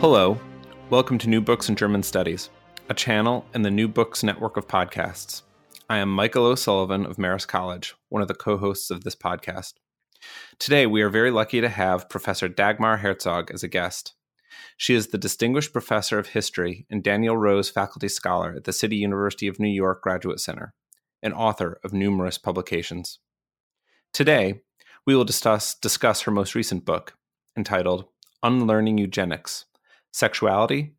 Hello, welcome to New Books in German Studies, a channel in the New Books network of podcasts. I am Michael O'Sullivan of Marist College, one of the co hosts of this podcast. Today, we are very lucky to have Professor Dagmar Herzog as a guest. She is the Distinguished Professor of History and Daniel Rose Faculty Scholar at the City University of New York Graduate Center, and author of numerous publications. Today, we will discuss, discuss her most recent book, entitled Unlearning Eugenics Sexuality,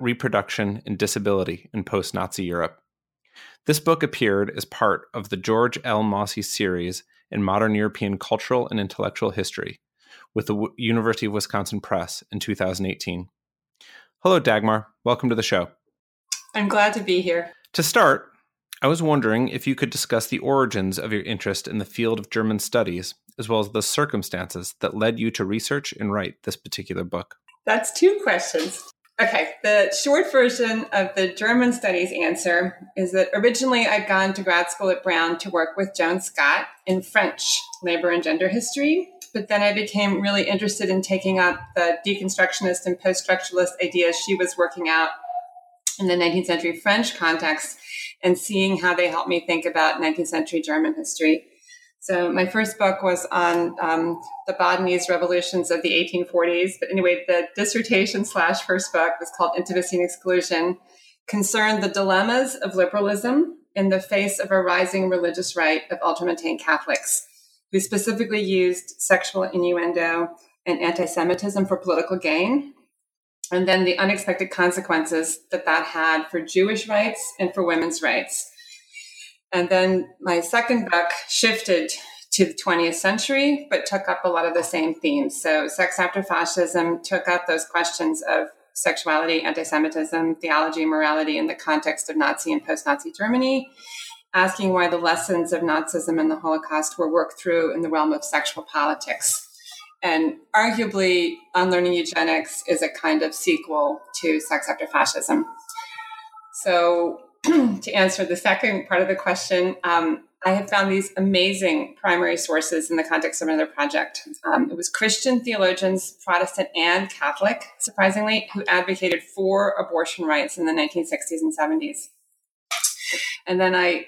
Reproduction, and Disability in Post Nazi Europe. This book appeared as part of the George L. Mosse series in Modern European Cultural and Intellectual History with the w- University of Wisconsin Press in 2018. Hello, Dagmar. Welcome to the show. I'm glad to be here. To start, I was wondering if you could discuss the origins of your interest in the field of German studies, as well as the circumstances that led you to research and write this particular book. That's two questions. Okay, the short version of the German studies answer is that originally I'd gone to grad school at Brown to work with Joan Scott in French labor and gender history. But then I became really interested in taking up the deconstructionist and post structuralist ideas she was working out in the 19th century French context and seeing how they helped me think about 19th century German history. So my first book was on um, the Badenese revolutions of the 1840s. But anyway, the dissertation slash first book was called Intimacy and Exclusion, concerned the dilemmas of liberalism in the face of a rising religious right of ultramontane Catholics, who specifically used sexual innuendo and anti-Semitism for political gain. And then the unexpected consequences that that had for Jewish rights and for women's rights and then my second book shifted to the 20th century, but took up a lot of the same themes. So, Sex After Fascism took up those questions of sexuality, anti Semitism, theology, morality in the context of Nazi and post Nazi Germany, asking why the lessons of Nazism and the Holocaust were worked through in the realm of sexual politics. And arguably, Unlearning Eugenics is a kind of sequel to Sex After Fascism. So, to answer the second part of the question, um, I have found these amazing primary sources in the context of another project. Um, it was Christian theologians, Protestant and Catholic, surprisingly, who advocated for abortion rights in the 1960s and 70s. And then I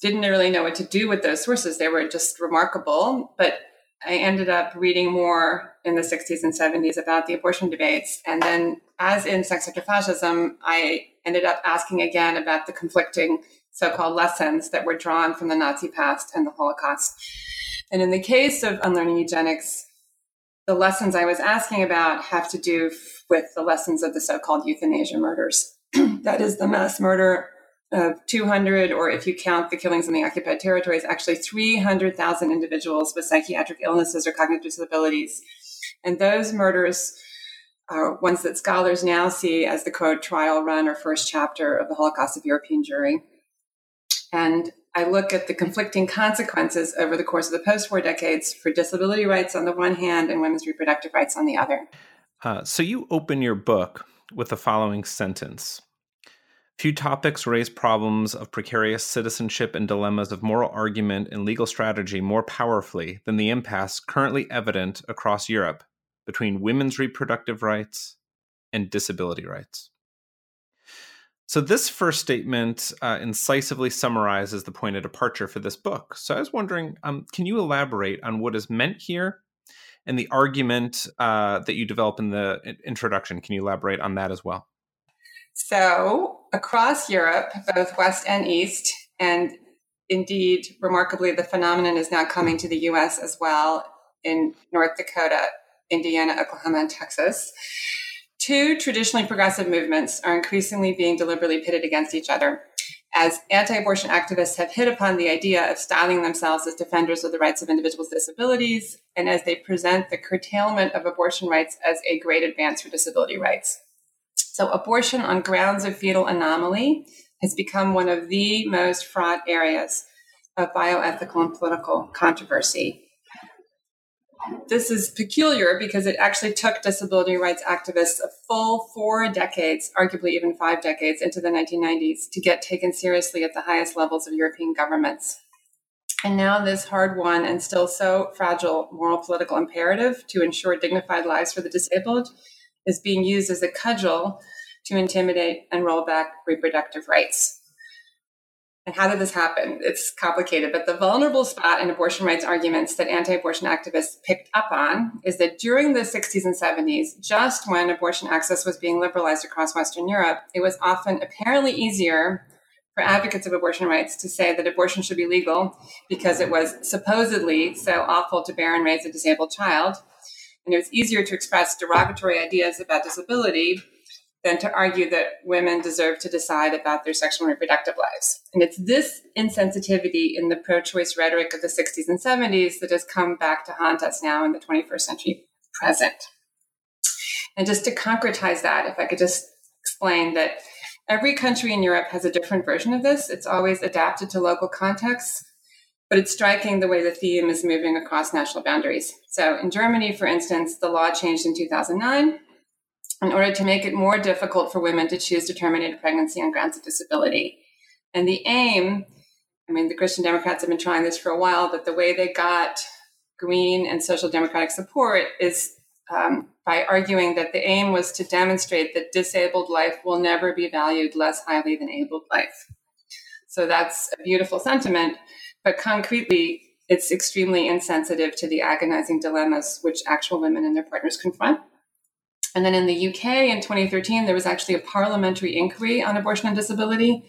didn't really know what to do with those sources. They were just remarkable, but I ended up reading more in the 60s and 70s about the abortion debates. And then, as in Sex After Fascism, I ended up asking again about the conflicting so called lessons that were drawn from the Nazi past and the Holocaust. And in the case of Unlearning Eugenics, the lessons I was asking about have to do with the lessons of the so called euthanasia murders. that is the mass murder of 200, or if you count the killings in the occupied territories, actually 300,000 individuals with psychiatric illnesses or cognitive disabilities. And those murders are ones that scholars now see as the quote trial run or first chapter of the Holocaust of European Jewry. And I look at the conflicting consequences over the course of the post war decades for disability rights on the one hand and women's reproductive rights on the other. Uh, so you open your book with the following sentence Few topics raise problems of precarious citizenship and dilemmas of moral argument and legal strategy more powerfully than the impasse currently evident across Europe between women's reproductive rights and disability rights. So, this first statement uh, incisively summarizes the point of departure for this book. So, I was wondering um, can you elaborate on what is meant here and the argument uh, that you develop in the introduction? Can you elaborate on that as well? So, across Europe, both West and East, and indeed, remarkably, the phenomenon is now coming to the US as well in North Dakota, Indiana, Oklahoma, and Texas. Two traditionally progressive movements are increasingly being deliberately pitted against each other as anti abortion activists have hit upon the idea of styling themselves as defenders of the rights of individuals with disabilities, and as they present the curtailment of abortion rights as a great advance for disability rights. So, abortion on grounds of fetal anomaly has become one of the most fraught areas of bioethical and political controversy. This is peculiar because it actually took disability rights activists a full four decades, arguably even five decades, into the 1990s to get taken seriously at the highest levels of European governments. And now, this hard won and still so fragile moral political imperative to ensure dignified lives for the disabled is being used as a cudgel to intimidate and roll back reproductive rights. And how did this happen? It's complicated, but the vulnerable spot in abortion rights arguments that anti abortion activists picked up on is that during the 60s and 70s, just when abortion access was being liberalized across Western Europe, it was often apparently easier for advocates of abortion rights to say that abortion should be legal because it was supposedly so awful to bear and raise a disabled child. And it was easier to express derogatory ideas about disability than to argue that women deserve to decide about their sexual and reproductive lives. And it's this insensitivity in the pro choice rhetoric of the 60s and 70s that has come back to haunt us now in the 21st century present. And just to concretize that, if I could just explain that every country in Europe has a different version of this, it's always adapted to local contexts. But it's striking the way the theme is moving across national boundaries. So, in Germany, for instance, the law changed in 2009 in order to make it more difficult for women to choose to terminate a pregnancy on grounds of disability. And the aim, I mean, the Christian Democrats have been trying this for a while, but the way they got Green and Social Democratic support is um, by arguing that the aim was to demonstrate that disabled life will never be valued less highly than abled life. So that's a beautiful sentiment, but concretely, it's extremely insensitive to the agonizing dilemmas which actual women and their partners confront. And then in the UK in 2013, there was actually a parliamentary inquiry on abortion and disability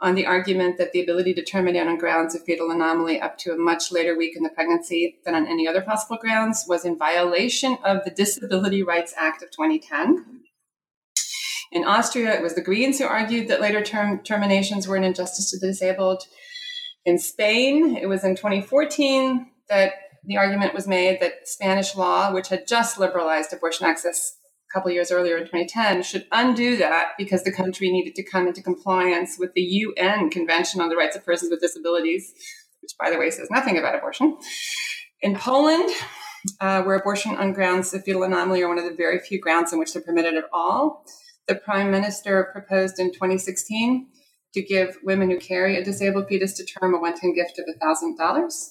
on the argument that the ability to terminate on grounds of fetal anomaly up to a much later week in the pregnancy than on any other possible grounds was in violation of the Disability Rights Act of 2010. In Austria, it was the Greens who argued that later term terminations were an injustice to the disabled. In Spain, it was in 2014 that the argument was made that Spanish law, which had just liberalized abortion access couple years earlier in 2010 should undo that because the country needed to come into compliance with the UN Convention on the Rights of Persons with Disabilities, which, by the way, says nothing about abortion. In Poland, uh, where abortion on grounds of fetal anomaly are one of the very few grounds in which they're permitted at all, the prime minister proposed in 2016 to give women who carry a disabled fetus to term a one-time gift of $1,000.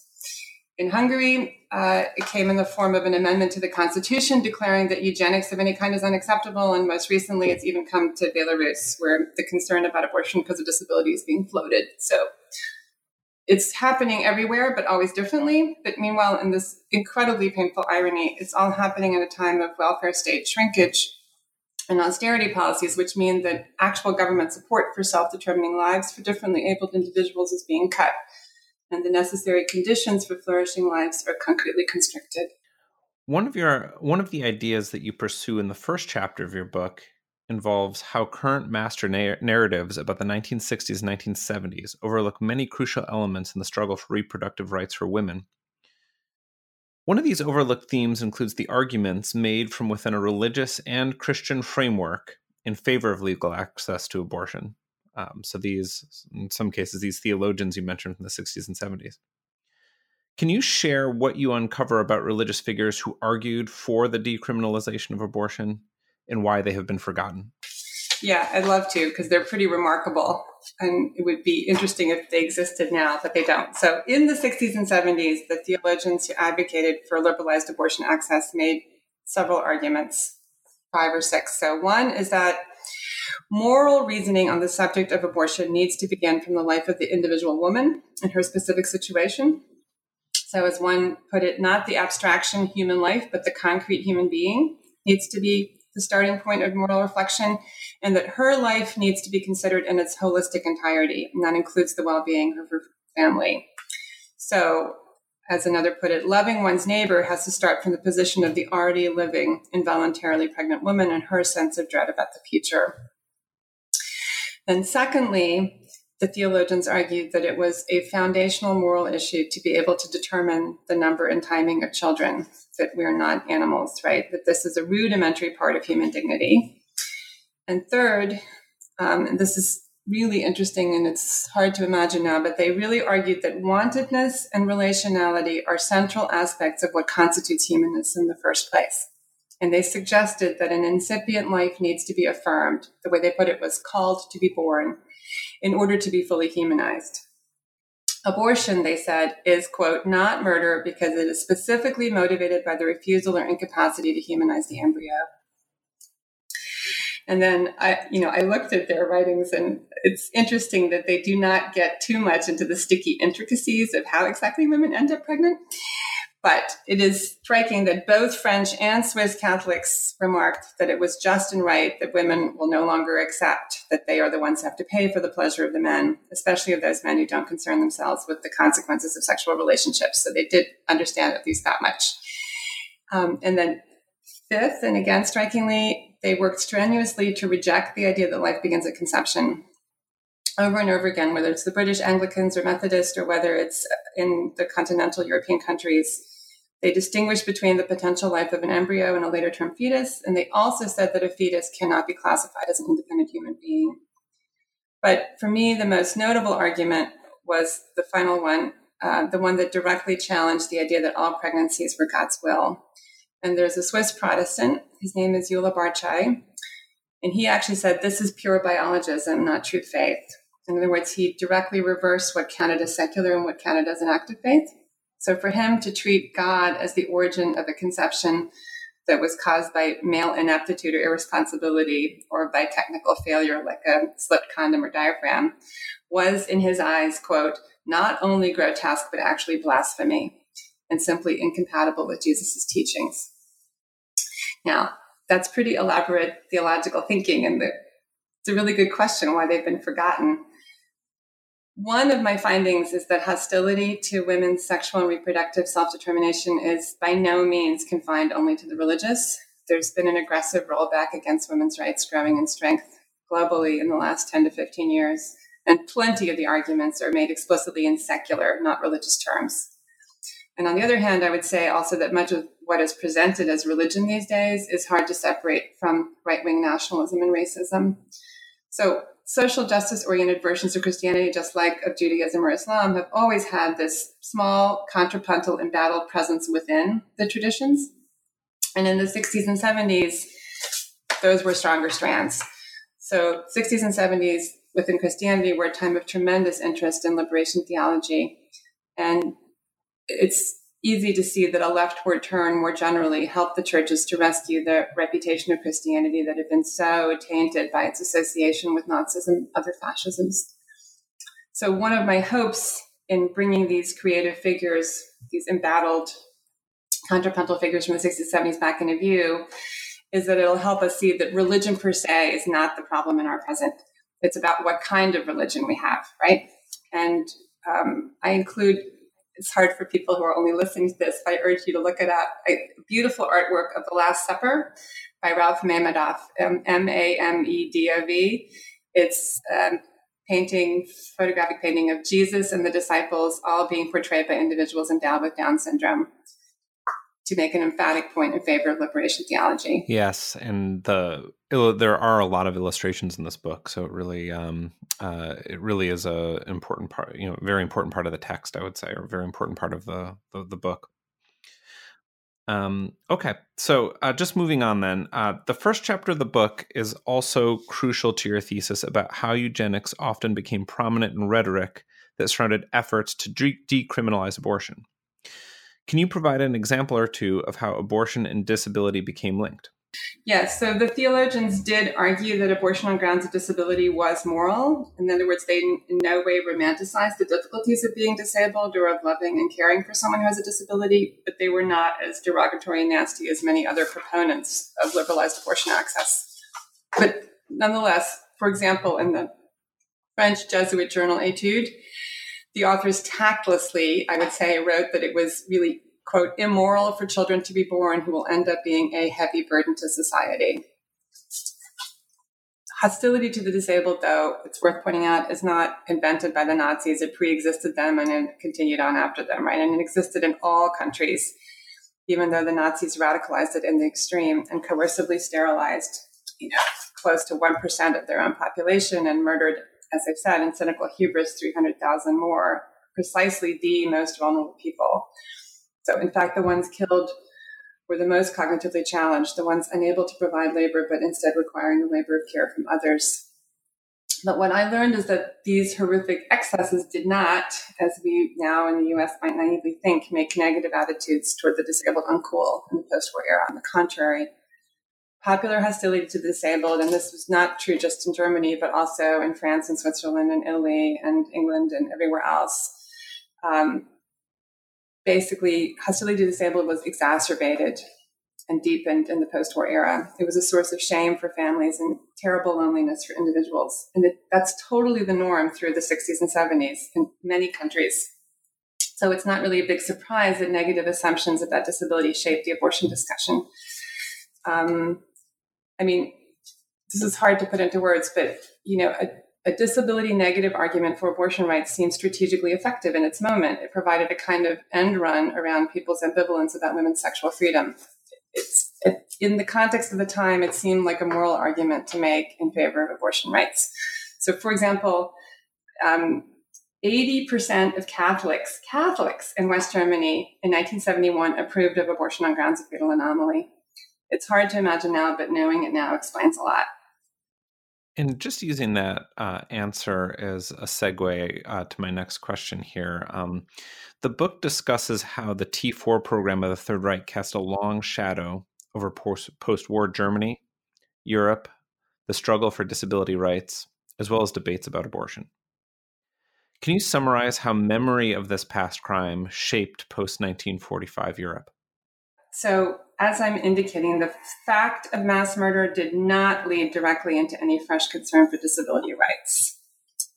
In Hungary, uh, it came in the form of an amendment to the constitution declaring that eugenics of any kind is unacceptable. And most recently, it's even come to Belarus, where the concern about abortion because of disability is being floated. So it's happening everywhere, but always differently. But meanwhile, in this incredibly painful irony, it's all happening at a time of welfare state shrinkage and austerity policies, which mean that actual government support for self determining lives for differently abled individuals is being cut and the necessary conditions for flourishing lives are concretely constricted. One of your one of the ideas that you pursue in the first chapter of your book involves how current master na- narratives about the 1960s and 1970s overlook many crucial elements in the struggle for reproductive rights for women. One of these overlooked themes includes the arguments made from within a religious and Christian framework in favor of legal access to abortion. Um, so these, in some cases, these theologians you mentioned from the 60s and 70s. Can you share what you uncover about religious figures who argued for the decriminalization of abortion and why they have been forgotten? Yeah, I'd love to because they're pretty remarkable. And it would be interesting if they existed now, but they don't. So, in the 60s and 70s, the theologians who advocated for liberalized abortion access made several arguments, five or six. So, one is that Moral reasoning on the subject of abortion needs to begin from the life of the individual woman and her specific situation. So, as one put it, not the abstraction human life, but the concrete human being needs to be the starting point of moral reflection, and that her life needs to be considered in its holistic entirety, and that includes the well being of her family. So, as another put it, loving one's neighbor has to start from the position of the already living, involuntarily pregnant woman and her sense of dread about the future. And secondly, the theologians argued that it was a foundational moral issue to be able to determine the number and timing of children, that we're not animals, right? That this is a rudimentary part of human dignity. And third, um, and this is really interesting and it's hard to imagine now, but they really argued that wantedness and relationality are central aspects of what constitutes humanness in the first place. And they suggested that an incipient life needs to be affirmed. The way they put it was called to be born in order to be fully humanized. Abortion, they said, is, quote, not murder because it is specifically motivated by the refusal or incapacity to humanize the embryo. And then I, you know, I looked at their writings and it's interesting that they do not get too much into the sticky intricacies of how exactly women end up pregnant. But it is striking that both French and Swiss Catholics remarked that it was just and right that women will no longer accept that they are the ones who have to pay for the pleasure of the men, especially of those men who don't concern themselves with the consequences of sexual relationships. So they did understand at least that much. Um, and then, fifth, and again strikingly, they worked strenuously to reject the idea that life begins at conception over and over again, whether it's the British Anglicans or Methodists or whether it's in the continental European countries. They distinguished between the potential life of an embryo and a later term fetus, and they also said that a fetus cannot be classified as an independent human being. But for me, the most notable argument was the final one, uh, the one that directly challenged the idea that all pregnancies were God's will. And there's a Swiss Protestant, his name is Euler Barczay, and he actually said this is pure biologism, not true faith. In other words, he directly reversed what counted as secular and what counted as an active faith. So for him to treat God as the origin of a conception that was caused by male ineptitude or irresponsibility or by technical failure like a slipped condom or diaphragm was in his eyes, quote, not only grotesque, but actually blasphemy and simply incompatible with Jesus' teachings. Now, that's pretty elaborate theological thinking, and the, it's a really good question why they've been forgotten. One of my findings is that hostility to women's sexual and reproductive self determination is by no means confined only to the religious. There's been an aggressive rollback against women's rights growing in strength globally in the last 10 to 15 years, and plenty of the arguments are made explicitly in secular, not religious terms. And on the other hand, I would say also that much of what is presented as religion these days is hard to separate from right wing nationalism and racism. So, social justice oriented versions of Christianity, just like of Judaism or Islam, have always had this small, contrapuntal, embattled presence within the traditions. And in the 60s and 70s, those were stronger strands. So, 60s and 70s within Christianity were a time of tremendous interest in liberation theology. And it's easy to see that a leftward turn more generally helped the churches to rescue the reputation of Christianity that had been so tainted by its association with Nazism and other fascisms. So, one of my hopes in bringing these creative figures, these embattled contrapuntal figures from the 60s, 70s back into view, is that it'll help us see that religion per se is not the problem in our present. It's about what kind of religion we have, right? And um, I include it's hard for people who are only listening to this. I urge you to look it up. A beautiful artwork of The Last Supper by Rauf Mamedov, M A M E D O V. It's um, painting, photographic painting of Jesus and the disciples all being portrayed by individuals endowed with Down syndrome to make an emphatic point in favor of liberation theology. Yes, and the there are a lot of illustrations in this book, so it really um, uh, it really is a important part, you know, very important part of the text, I would say, or very important part of the the, the book. Um, okay, so uh, just moving on then. Uh, the first chapter of the book is also crucial to your thesis about how eugenics often became prominent in rhetoric that surrounded efforts to de- decriminalize abortion. Can you provide an example or two of how abortion and disability became linked? Yes, so the theologians did argue that abortion on grounds of disability was moral. In other words, they in no way romanticized the difficulties of being disabled or of loving and caring for someone who has a disability, but they were not as derogatory and nasty as many other proponents of liberalized abortion access. But nonetheless, for example, in the French Jesuit journal Études, the authors tactlessly, I would say, wrote that it was really, quote, immoral for children to be born who will end up being a heavy burden to society. Hostility to the disabled, though, it's worth pointing out, is not invented by the Nazis. It pre existed them and it continued on after them, right? And it existed in all countries, even though the Nazis radicalized it in the extreme and coercively sterilized, you know, close to 1% of their own population and murdered as I've said, in cynical hubris, 300,000 more, precisely the most vulnerable people. So, in fact, the ones killed were the most cognitively challenged, the ones unable to provide labor, but instead requiring the labor of care from others. But what I learned is that these horrific excesses did not, as we now in the US might naively think, make negative attitudes toward the disabled uncool in the post war era. On the contrary, popular hostility to the disabled, and this was not true just in Germany, but also in France and Switzerland and Italy and England and everywhere else. Um, basically, hostility to the disabled was exacerbated and deepened in the post-war era. It was a source of shame for families and terrible loneliness for individuals, and it, that's totally the norm through the 60s and 70s in many countries. So it's not really a big surprise that negative assumptions about disability shaped the abortion discussion. Um, I mean, this is hard to put into words, but you know, a, a disability negative argument for abortion rights seemed strategically effective in its moment. It provided a kind of end run around people's ambivalence about women's sexual freedom. It's it, in the context of the time, it seemed like a moral argument to make in favor of abortion rights. So, for example, um, 80% of Catholics, Catholics in West Germany in 1971 approved of abortion on grounds of fetal anomaly it's hard to imagine now, but knowing it now explains a lot. And just using that uh, answer as a segue uh, to my next question here, um, the book discusses how the T4 program of the Third Reich cast a long shadow over post war Germany, Europe, the struggle for disability rights, as well as debates about abortion. Can you summarize how memory of this past crime shaped post 1945 Europe? So, as I'm indicating, the fact of mass murder did not lead directly into any fresh concern for disability rights.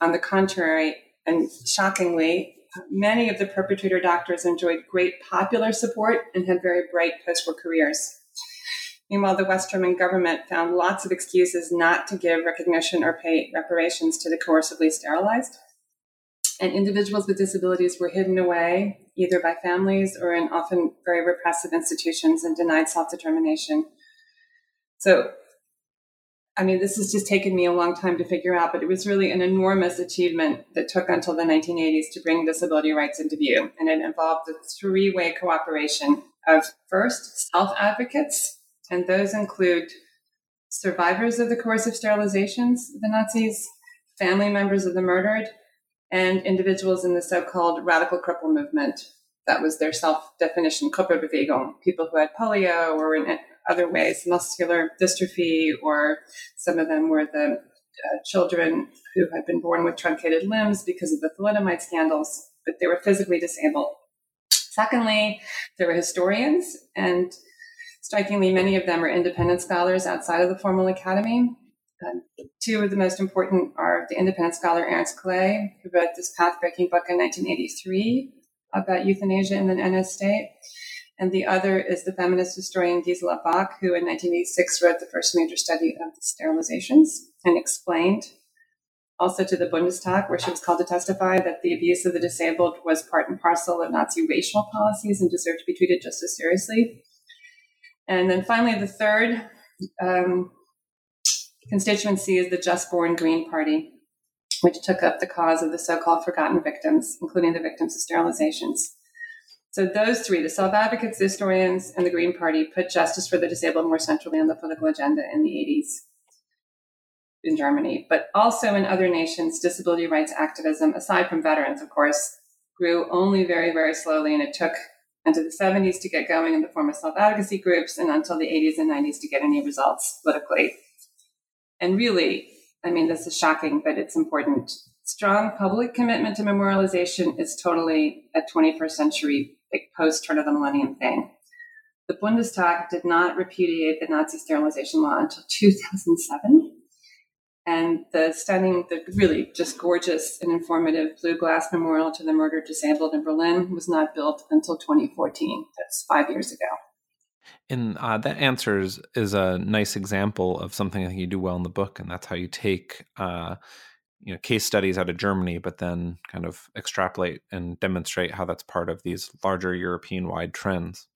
On the contrary, and shockingly, many of the perpetrator doctors enjoyed great popular support and had very bright post war careers. Meanwhile, the West German government found lots of excuses not to give recognition or pay reparations to the coercively sterilized and individuals with disabilities were hidden away either by families or in often very repressive institutions and denied self determination. So, I mean, this has just taken me a long time to figure out, but it was really an enormous achievement that took until the 1980s to bring disability rights into view. And it involved a three way cooperation of first, self advocates, and those include survivors of the coercive sterilizations the Nazis, family members of the murdered, and individuals in the so-called radical cripple movement. That was their self-definition, Krüppelbewegung, people who had polio or in other ways muscular dystrophy, or some of them were the uh, children who had been born with truncated limbs because of the thalidomide scandals, but they were physically disabled. Secondly, there were historians, and strikingly, many of them are independent scholars outside of the formal academy two of the most important are the independent scholar Ernst Klee, who wrote this path-breaking book in 1983 about euthanasia in the NS state. And the other is the feminist historian Gisela Bock, who in 1986 wrote the first major study of the sterilizations and explained also to the Bundestag, where she was called to testify that the abuse of the disabled was part and parcel of Nazi racial policies and deserved to be treated just as seriously. And then finally, the third um, constituency is the Just Born Green Party, which took up the cause of the so called forgotten victims, including the victims of sterilizations. So those three, the self advocates, the historians, and the Green Party, put justice for the disabled more centrally on the political agenda in the 80s in Germany, but also in other nations, disability rights activism, aside from veterans, of course, grew only very, very slowly, and it took into the 70s to get going in the form of self advocacy groups and until the 80s and 90s to get any results politically. And really, I mean, this is shocking, but it's important. Strong public commitment to memorialization is totally a 21st century, post turn of the millennium thing. The Bundestag did not repudiate the Nazi sterilization law until 2007. And the stunning, the really just gorgeous and informative blue glass memorial to the murdered disabled in Berlin was not built until 2014. That's five years ago. And uh, that answer is, is, a nice example of something I think you do well in the book, and that's how you take uh, you know case studies out of Germany, but then kind of extrapolate and demonstrate how that's part of these larger European-wide trends.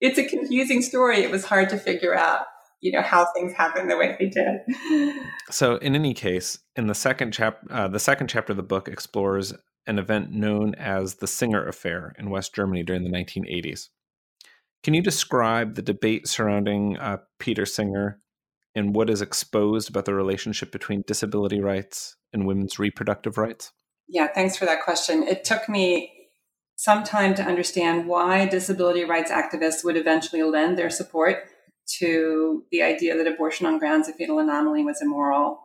It's a confusing story. It was hard to figure out, you know, how things happened the way they did. So, in any case, in the second chap, uh, the second chapter of the book explores an event known as the Singer Affair in West Germany during the 1980s. Can you describe the debate surrounding uh, Peter Singer and what is exposed about the relationship between disability rights and women's reproductive rights? Yeah, thanks for that question. It took me some time to understand why disability rights activists would eventually lend their support to the idea that abortion on grounds of fetal anomaly was immoral.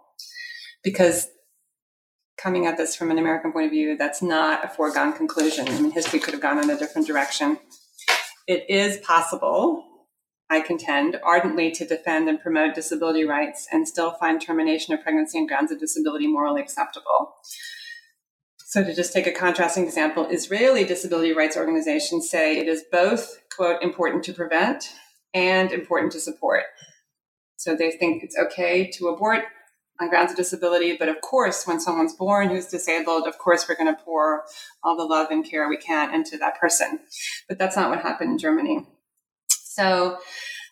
Because coming at this from an American point of view, that's not a foregone conclusion. I mean, history could have gone in a different direction. It is possible, I contend, ardently to defend and promote disability rights and still find termination of pregnancy on grounds of disability morally acceptable. So, to just take a contrasting example, Israeli disability rights organizations say it is both, quote, important to prevent and important to support. So, they think it's okay to abort on grounds of disability. But of course, when someone's born who's disabled, of course, we're going to pour all the love and care we can into that person. But that's not what happened in Germany. So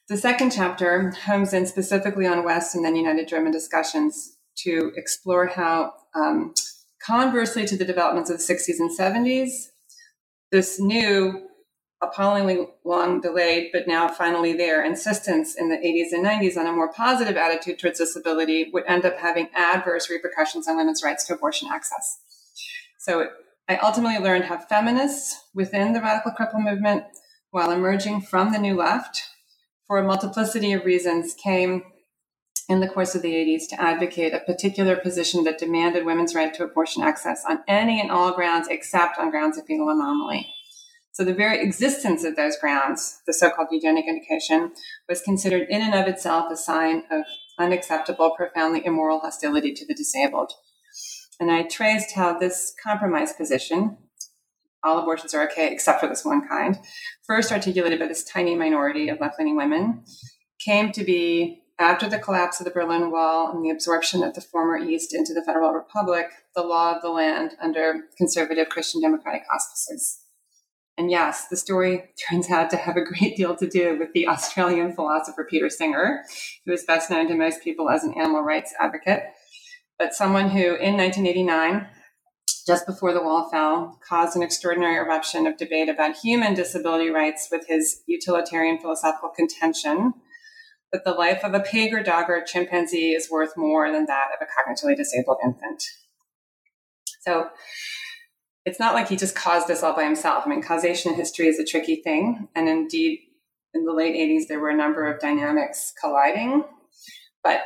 the second chapter homes in specifically on West and then United German discussions to explore how, um, conversely to the developments of the 60s and 70s, this new appallingly long delayed, but now finally there, insistence in the 80s and 90s on a more positive attitude towards disability would end up having adverse repercussions on women's rights to abortion access. So I ultimately learned how feminists within the radical cripple movement, while emerging from the new left, for a multiplicity of reasons, came in the course of the 80s to advocate a particular position that demanded women's right to abortion access on any and all grounds except on grounds of fetal anomaly. So the very existence of those grounds, the so-called eugenic indication, was considered in and of itself a sign of unacceptable, profoundly immoral hostility to the disabled. And I traced how this compromise position, all abortions are okay except for this one kind, first articulated by this tiny minority of left leaning women, came to be after the collapse of the Berlin Wall and the absorption of the former East into the Federal Republic, the law of the land under conservative Christian democratic auspices. And yes, the story turns out to have a great deal to do with the Australian philosopher Peter Singer, who is best known to most people as an animal rights advocate, but someone who in 1989, just before the wall fell, caused an extraordinary eruption of debate about human disability rights with his utilitarian philosophical contention that the life of a pig or dog or chimpanzee is worth more than that of a cognitively disabled infant. So it's not like he just caused this all by himself. I mean, causation in history is a tricky thing. And indeed, in the late 80s, there were a number of dynamics colliding. But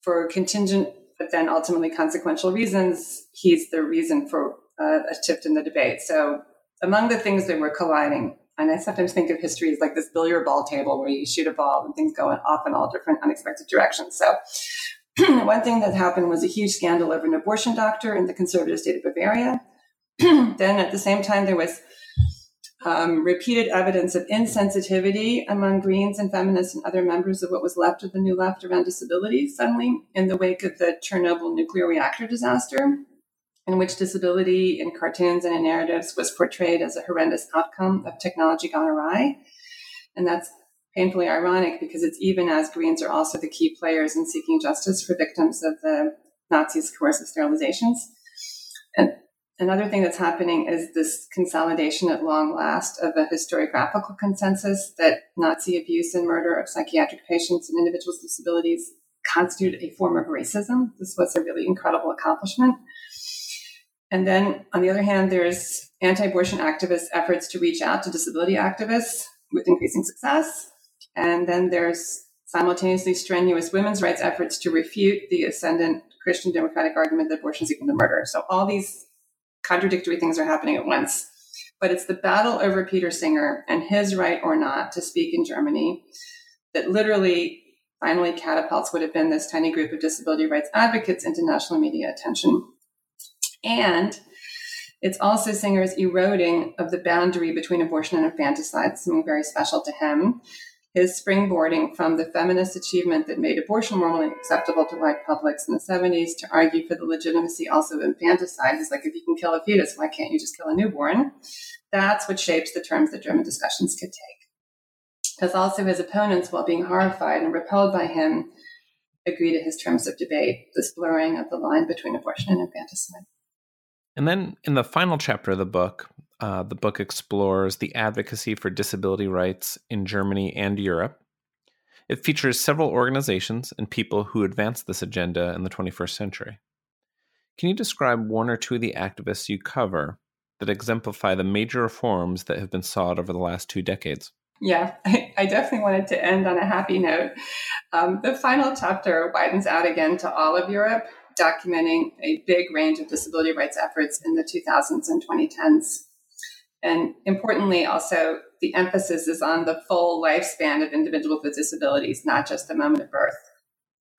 for contingent, but then ultimately consequential reasons, he's the reason for uh, a shift in the debate. So, among the things that were colliding, and I sometimes think of history as like this billiard ball table where you shoot a ball and things go off in all different unexpected directions. So, one thing that happened was a huge scandal over an abortion doctor in the conservative state of Bavaria. then at the same time, there was um, repeated evidence of insensitivity among Greens and feminists and other members of what was left of the new left around disability suddenly in the wake of the Chernobyl nuclear reactor disaster, in which disability in cartoons and in narratives was portrayed as a horrendous outcome of technology gone awry. And that's painfully ironic because it's even as Greens are also the key players in seeking justice for victims of the Nazis' coercive sterilizations. And another thing that's happening is this consolidation at long last of a historiographical consensus that Nazi abuse and murder of psychiatric patients and individuals with disabilities constitute a form of racism. This was a really incredible accomplishment. And then on the other hand, there's anti abortion activists' efforts to reach out to disability activists with increasing success. And then there's simultaneously strenuous women's rights efforts to refute the ascendant Christian democratic argument that abortion is equal to murder. So all these contradictory things are happening at once. But it's the battle over Peter Singer and his right or not to speak in Germany that literally finally catapults what have been this tiny group of disability rights advocates into national media attention. And it's also Singer's eroding of the boundary between abortion and infanticide, something very special to him his springboarding from the feminist achievement that made abortion morally acceptable to white publics in the 70s to argue for the legitimacy also of infanticide. He's like, if you can kill a fetus, why can't you just kill a newborn? That's what shapes the terms that German discussions could take. Because also his opponents, while being horrified and repelled by him, agree to his terms of debate, this blurring of the line between abortion and infanticide. And then in the final chapter of the book, uh, the book explores the advocacy for disability rights in Germany and Europe. It features several organizations and people who advance this agenda in the 21st century. Can you describe one or two of the activists you cover that exemplify the major reforms that have been sought over the last two decades? Yeah, I, I, definitely wanted to end on a happy note. Um, the final chapter widens out again to all of Europe, documenting a big range of disability rights efforts in the 2000s and 2010s. And importantly, also, the emphasis is on the full lifespan of individuals with disabilities, not just the moment of birth.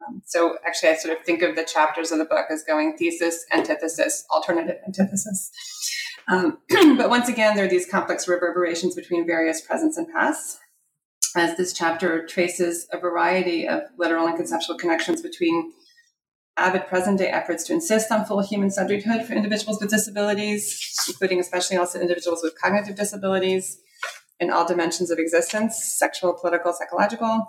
Um, so, actually, I sort of think of the chapters of the book as going thesis, antithesis, alternative antithesis. Um, but once again, there are these complex reverberations between various presents and pasts. As this chapter traces a variety of literal and conceptual connections between avid present day efforts to insist on full human subjecthood for individuals with disabilities, including especially also individuals with cognitive disabilities in all dimensions of existence sexual, political, psychological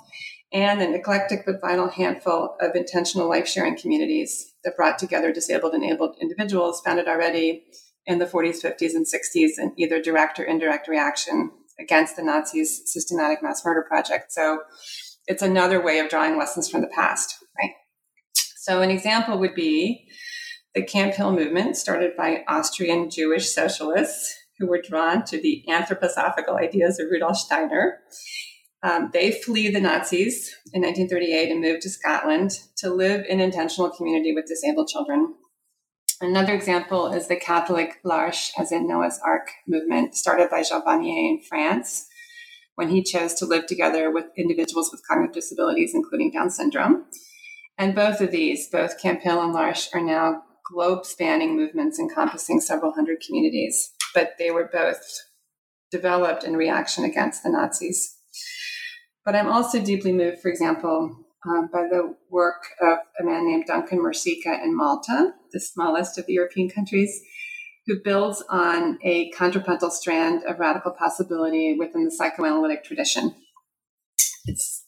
and an eclectic but vital handful of intentional life sharing communities that brought together disabled and enabled individuals founded already in the 40s, 50s, and 60s in either direct or indirect reaction against the Nazis' systematic mass murder project. So it's another way of drawing lessons from the past, right? So, an example would be the Camphill movement, started by Austrian Jewish socialists who were drawn to the anthroposophical ideas of Rudolf Steiner. Um, they flee the Nazis in 1938 and move to Scotland to live in intentional community with disabled children. Another example is the Catholic L'Arche, as in Noah's Ark movement, started by Jean Vanier in France when he chose to live together with individuals with cognitive disabilities, including Down syndrome. And both of these, both Camphill and L'Arche, are now globe spanning movements encompassing several hundred communities, but they were both developed in reaction against the Nazis. But I'm also deeply moved, for example, um, by the work of a man named Duncan Mercieca in Malta, the smallest of the European countries, who builds on a contrapuntal strand of radical possibility within the psychoanalytic tradition. It's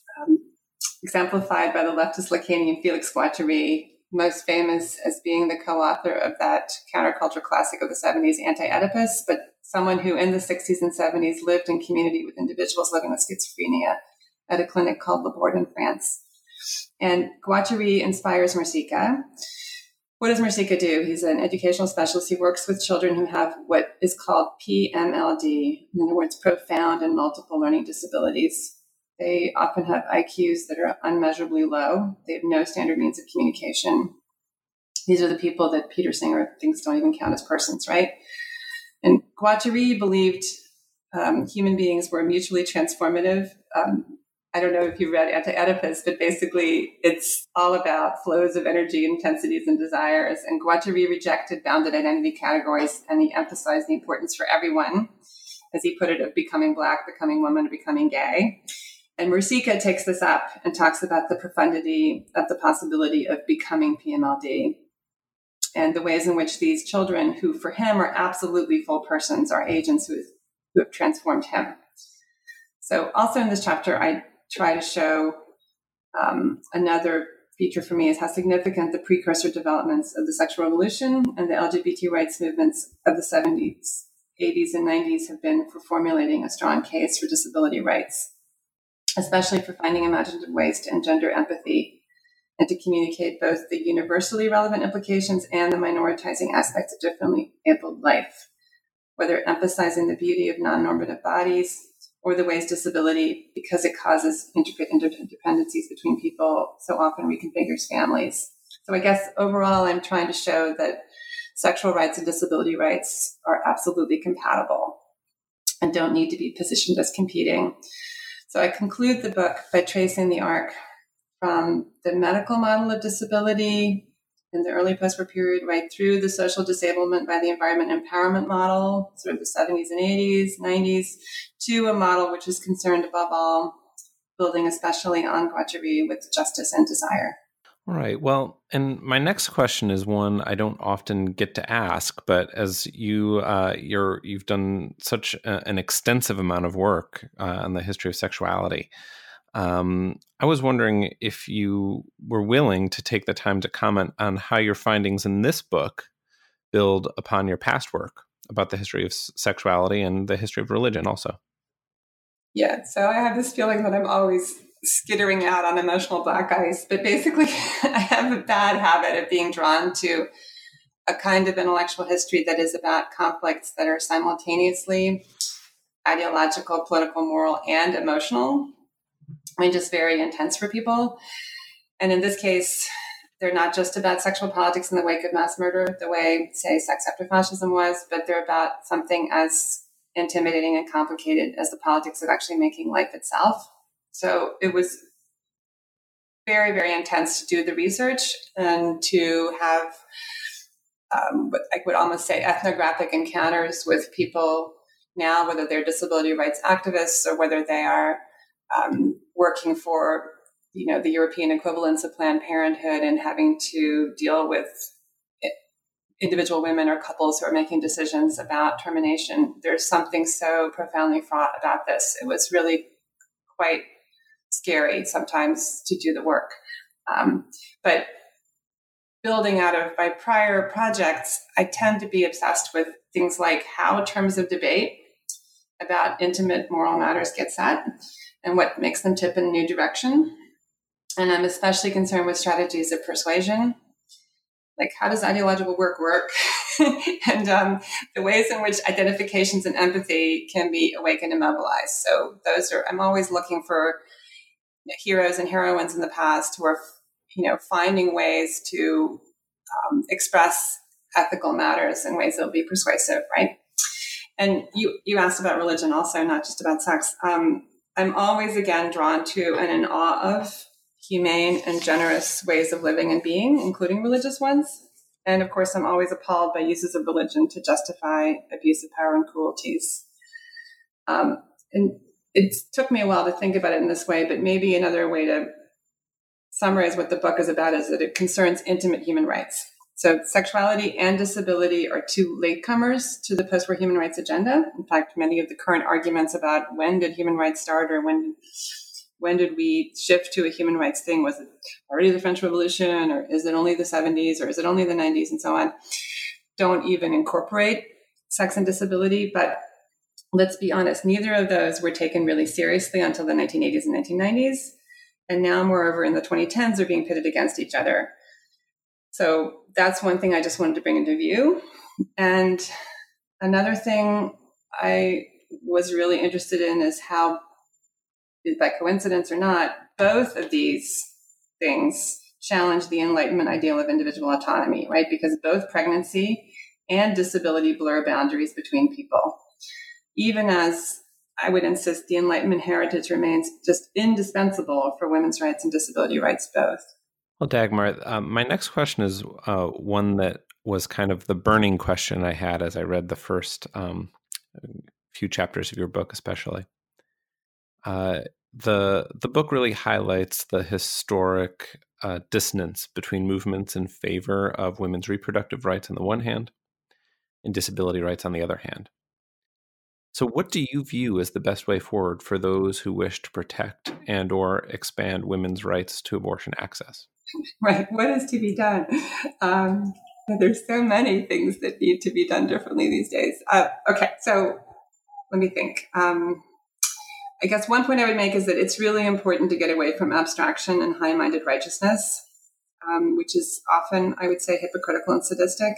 exemplified by the leftist Lacanian Felix Guattari, most famous as being the co-author of that counterculture classic of the 70s, Anti-Oedipus, but someone who in the 60s and 70s lived in community with individuals living with schizophrenia at a clinic called La Borde in France. And Guattari inspires Mercieca. What does Mercieca do? He's an educational specialist. He works with children who have what is called PMLD, in other words, profound and multiple learning disabilities. They often have IQs that are unmeasurably low. They have no standard means of communication. These are the people that Peter Singer thinks don't even count as persons, right? And Guattari believed um, human beings were mutually transformative. Um, I don't know if you've read Anti Oedipus, but basically it's all about flows of energy, intensities, and desires. And Guattari rejected bounded identity categories and he emphasized the importance for everyone, as he put it, of becoming Black, becoming woman, becoming gay. And Mercieca takes this up and talks about the profundity of the possibility of becoming PMLD and the ways in which these children, who for him are absolutely full persons, are agents who, who have transformed him. So, also in this chapter, I try to show um, another feature for me is how significant the precursor developments of the sexual revolution and the LGBT rights movements of the 70s, 80s, and 90s have been for formulating a strong case for disability rights, especially for finding imaginative ways to engender empathy and to communicate both the universally relevant implications and the minoritizing aspects of differently abled life, whether emphasizing the beauty of non normative bodies, or the ways disability, because it causes intricate interdependencies between people, so often reconfigures families. So I guess overall, I'm trying to show that sexual rights and disability rights are absolutely compatible and don't need to be positioned as competing. So I conclude the book by tracing the arc from the medical model of disability in the early post-war period right through the social disablement by the environment empowerment model, sort of the 70s and 80s, 90s, to a model which is concerned above all building especially on Guattari with justice and desire. All right. Well, and my next question is one I don't often get to ask, but as you uh, you're you've done such a, an extensive amount of work uh, on the history of sexuality, um, I was wondering if you were willing to take the time to comment on how your findings in this book build upon your past work about the history of sexuality and the history of religion, also. Yeah, so I have this feeling that I'm always skittering out on emotional black ice, but basically, I have a bad habit of being drawn to a kind of intellectual history that is about conflicts that are simultaneously ideological, political, moral, and emotional. I mean, just very intense for people. And in this case, they're not just about sexual politics in the wake of mass murder, the way, say, sex after fascism was, but they're about something as intimidating and complicated as the politics of actually making life itself. So it was very, very intense to do the research and to have um, what I would almost say ethnographic encounters with people now, whether they're disability rights activists or whether they are um, working for you know the European equivalents of Planned Parenthood and having to deal with individual women or couples who are making decisions about termination. There's something so profoundly fraught about this. It was really quite scary sometimes to do the work. Um, but building out of my prior projects, I tend to be obsessed with things like how terms of debate about intimate moral matters get set and what makes them tip in a new direction. And I'm especially concerned with strategies of persuasion. Like, how does ideological work work? and um, the ways in which identifications and empathy can be awakened and mobilized. So, those are, I'm always looking for heroes and heroines in the past who are, you know, finding ways to um, express ethical matters in ways that will be persuasive, right? And you, you asked about religion also, not just about sex. Um, I'm always again drawn to and in awe of humane and generous ways of living and being, including religious ones. And of course, I'm always appalled by uses of religion to justify abuse of power and cruelties. Um, and it took me a while to think about it in this way, but maybe another way to summarize what the book is about is that it concerns intimate human rights. So, sexuality and disability are two latecomers to the post war human rights agenda. In fact, many of the current arguments about when did human rights start or when when did we shift to a human rights thing? Was it already the French Revolution, or is it only the 70s, or is it only the 90s, and so on? Don't even incorporate sex and disability. But let's be honest, neither of those were taken really seriously until the 1980s and 1990s. And now, moreover, in the 2010s, they're being pitted against each other. So that's one thing I just wanted to bring into view. And another thing I was really interested in is how by coincidence or not, both of these things challenge the Enlightenment ideal of individual autonomy, right? Because both pregnancy and disability blur boundaries between people. Even as I would insist the Enlightenment heritage remains just indispensable for women's rights and disability rights both. Well, Dagmar, um, my next question is uh, one that was kind of the burning question I had as I read the first um, few chapters of your book, especially. Uh, the the book really highlights the historic uh, dissonance between movements in favor of women's reproductive rights on the one hand and disability rights on the other hand. So what do you view as the best way forward for those who wish to protect and or expand women's rights to abortion access? Right. What is to be done? Um, there's so many things that need to be done differently these days. Uh, okay, so let me think. Um, I guess one point I would make is that it's really important to get away from abstraction and high minded righteousness, um, which is often, I would say, hypocritical and sadistic,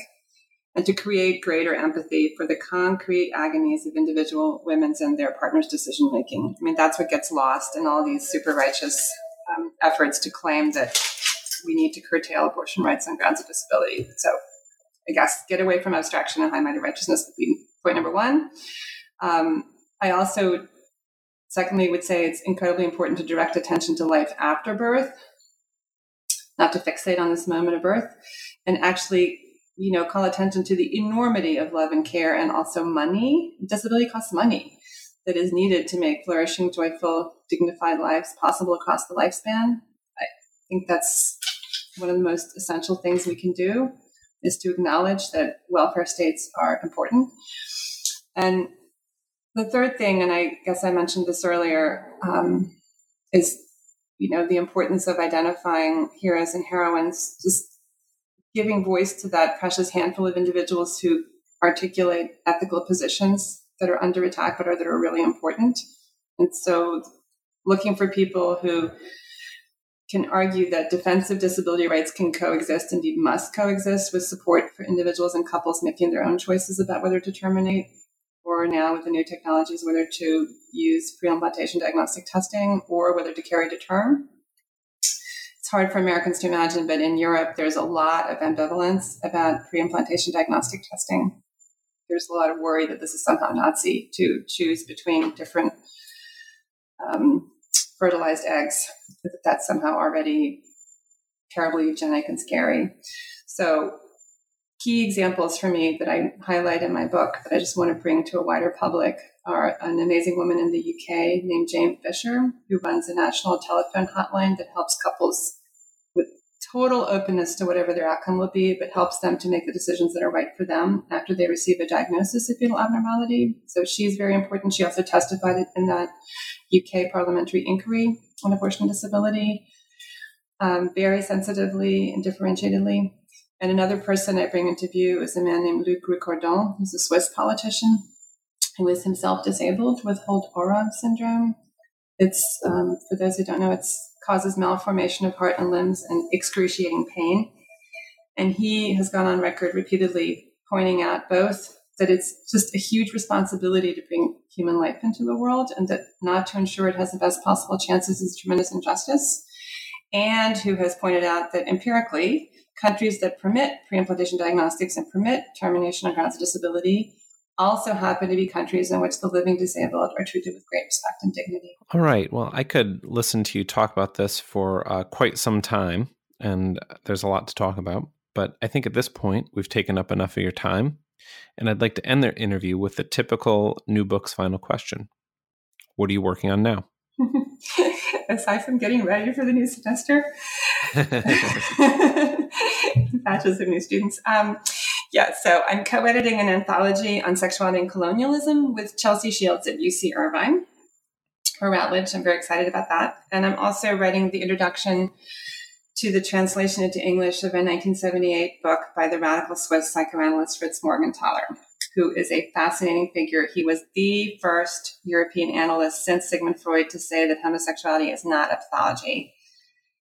and to create greater empathy for the concrete agonies of individual women's and their partners' decision making. I mean, that's what gets lost in all these super righteous um, efforts to claim that we need to curtail abortion rights on grounds of disability. So, I guess get away from abstraction and high minded righteousness would be point number one. Um, I also Secondly, would say it's incredibly important to direct attention to life after birth, not to fixate on this moment of birth, and actually, you know, call attention to the enormity of love and care and also money. Disability costs money that is needed to make flourishing, joyful, dignified lives possible across the lifespan. I think that's one of the most essential things we can do is to acknowledge that welfare states are important. And the third thing, and I guess I mentioned this earlier, um, is you know the importance of identifying heroes and heroines, just giving voice to that precious handful of individuals who articulate ethical positions that are under attack but are that are really important. And so, looking for people who can argue that defensive disability rights can coexist, indeed must coexist, with support for individuals and couples making their own choices about whether to terminate or now with the new technologies, whether to use pre-implantation diagnostic testing or whether to carry to term. It's hard for Americans to imagine, but in Europe, there's a lot of ambivalence about pre-implantation diagnostic testing. There's a lot of worry that this is somehow Nazi to choose between different um, fertilized eggs, that that's somehow already terribly eugenic and scary. So key examples for me that I highlight in my book that I just want to bring to a wider public are an amazing woman in the UK named Jane Fisher, who runs a national telephone hotline that helps couples with total openness to whatever their outcome will be, but helps them to make the decisions that are right for them after they receive a diagnosis of fetal abnormality. So she's very important. She also testified in that UK parliamentary inquiry on abortion disability um, very sensitively and differentiatedly. And another person I bring into view is a man named Luc Recordon, who's a Swiss politician who is himself disabled with Holt-Oram syndrome. It's, um, for those who don't know, it causes malformation of heart and limbs and excruciating pain. And he has gone on record repeatedly pointing out both that it's just a huge responsibility to bring human life into the world and that not to ensure it has the best possible chances is tremendous injustice. And who has pointed out that empirically, countries that permit pre-implantation diagnostics and permit termination on grounds of disability also happen to be countries in which the living disabled are treated with great respect and dignity. All right. Well, I could listen to you talk about this for uh, quite some time, and there's a lot to talk about. But I think at this point, we've taken up enough of your time. And I'd like to end their interview with the typical new book's final question What are you working on now? Aside from getting ready for the new semester, batches of new students. Um, yeah, so I'm co editing an anthology on sexuality and colonialism with Chelsea Shields at UC Irvine or Routledge. I'm very excited about that. And I'm also writing the introduction to the translation into English of a 1978 book by the radical Swiss psychoanalyst Fritz Morgenthaler, who is a fascinating figure. He was the first European analyst since Sigmund Freud to say that homosexuality is not a pathology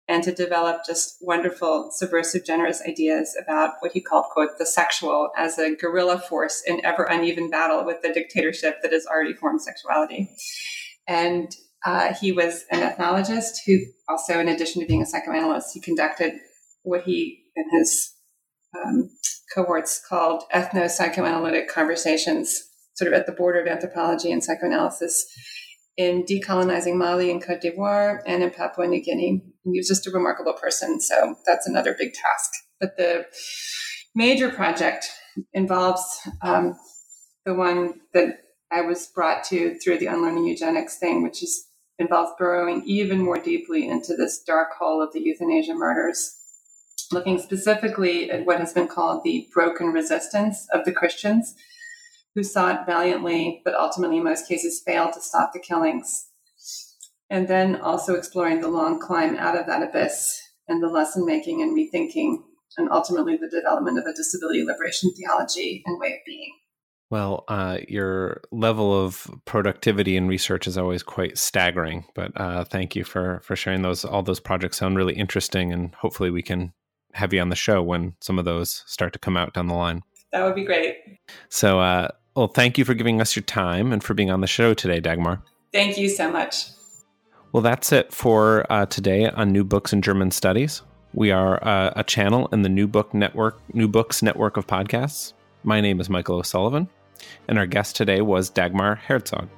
and to develop just wonderful, subversive, generous ideas about what he called, quote, the sexual as a guerrilla force in ever uneven battle with the dictatorship that has already formed sexuality. And uh, he was an ethnologist who also, in addition to being a psychoanalyst, he conducted what he and his um, cohorts called ethno psychoanalytic conversations, sort of at the border of anthropology and psychoanalysis in decolonizing Mali and Cote d'Ivoire and in Papua New Guinea. he was just a remarkable person. So that's another big task. But the major project involves um, the one that I was brought to through the unlearning eugenics thing, which is involves burrowing even more deeply into this dark hole of the euthanasia murders, looking specifically at what has been called the broken resistance of the Christians who sought valiantly, but ultimately in most cases failed to stop the killings. And then also exploring the long climb out of that abyss and the lesson making and rethinking, and ultimately the development of a disability liberation theology and way of being. Well, uh, your level of productivity and research is always quite staggering. But uh, thank you for for sharing those. All those projects sound really interesting, and hopefully we can have you on the show when some of those start to come out down the line. That would be great. So, uh, well, thank you for giving us your time and for being on the show today, Dagmar. Thank you so much. Well, that's it for uh, today on New Books in German Studies. We are uh, a channel in the New Book Network, New Books network of podcasts. My name is Michael O'Sullivan, and our guest today was Dagmar Herzog.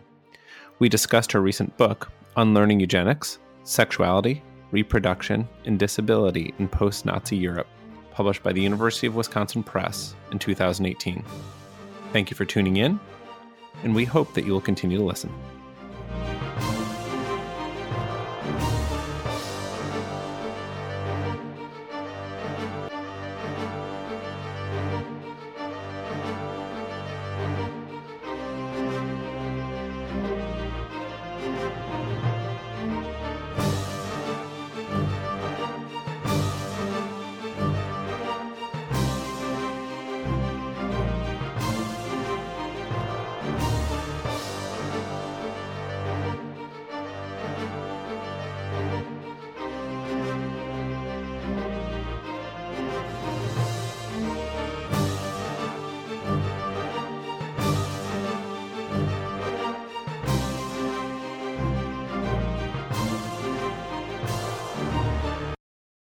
We discussed her recent book, Unlearning Eugenics Sexuality, Reproduction, and Disability in Post Nazi Europe, published by the University of Wisconsin Press in 2018. Thank you for tuning in, and we hope that you will continue to listen.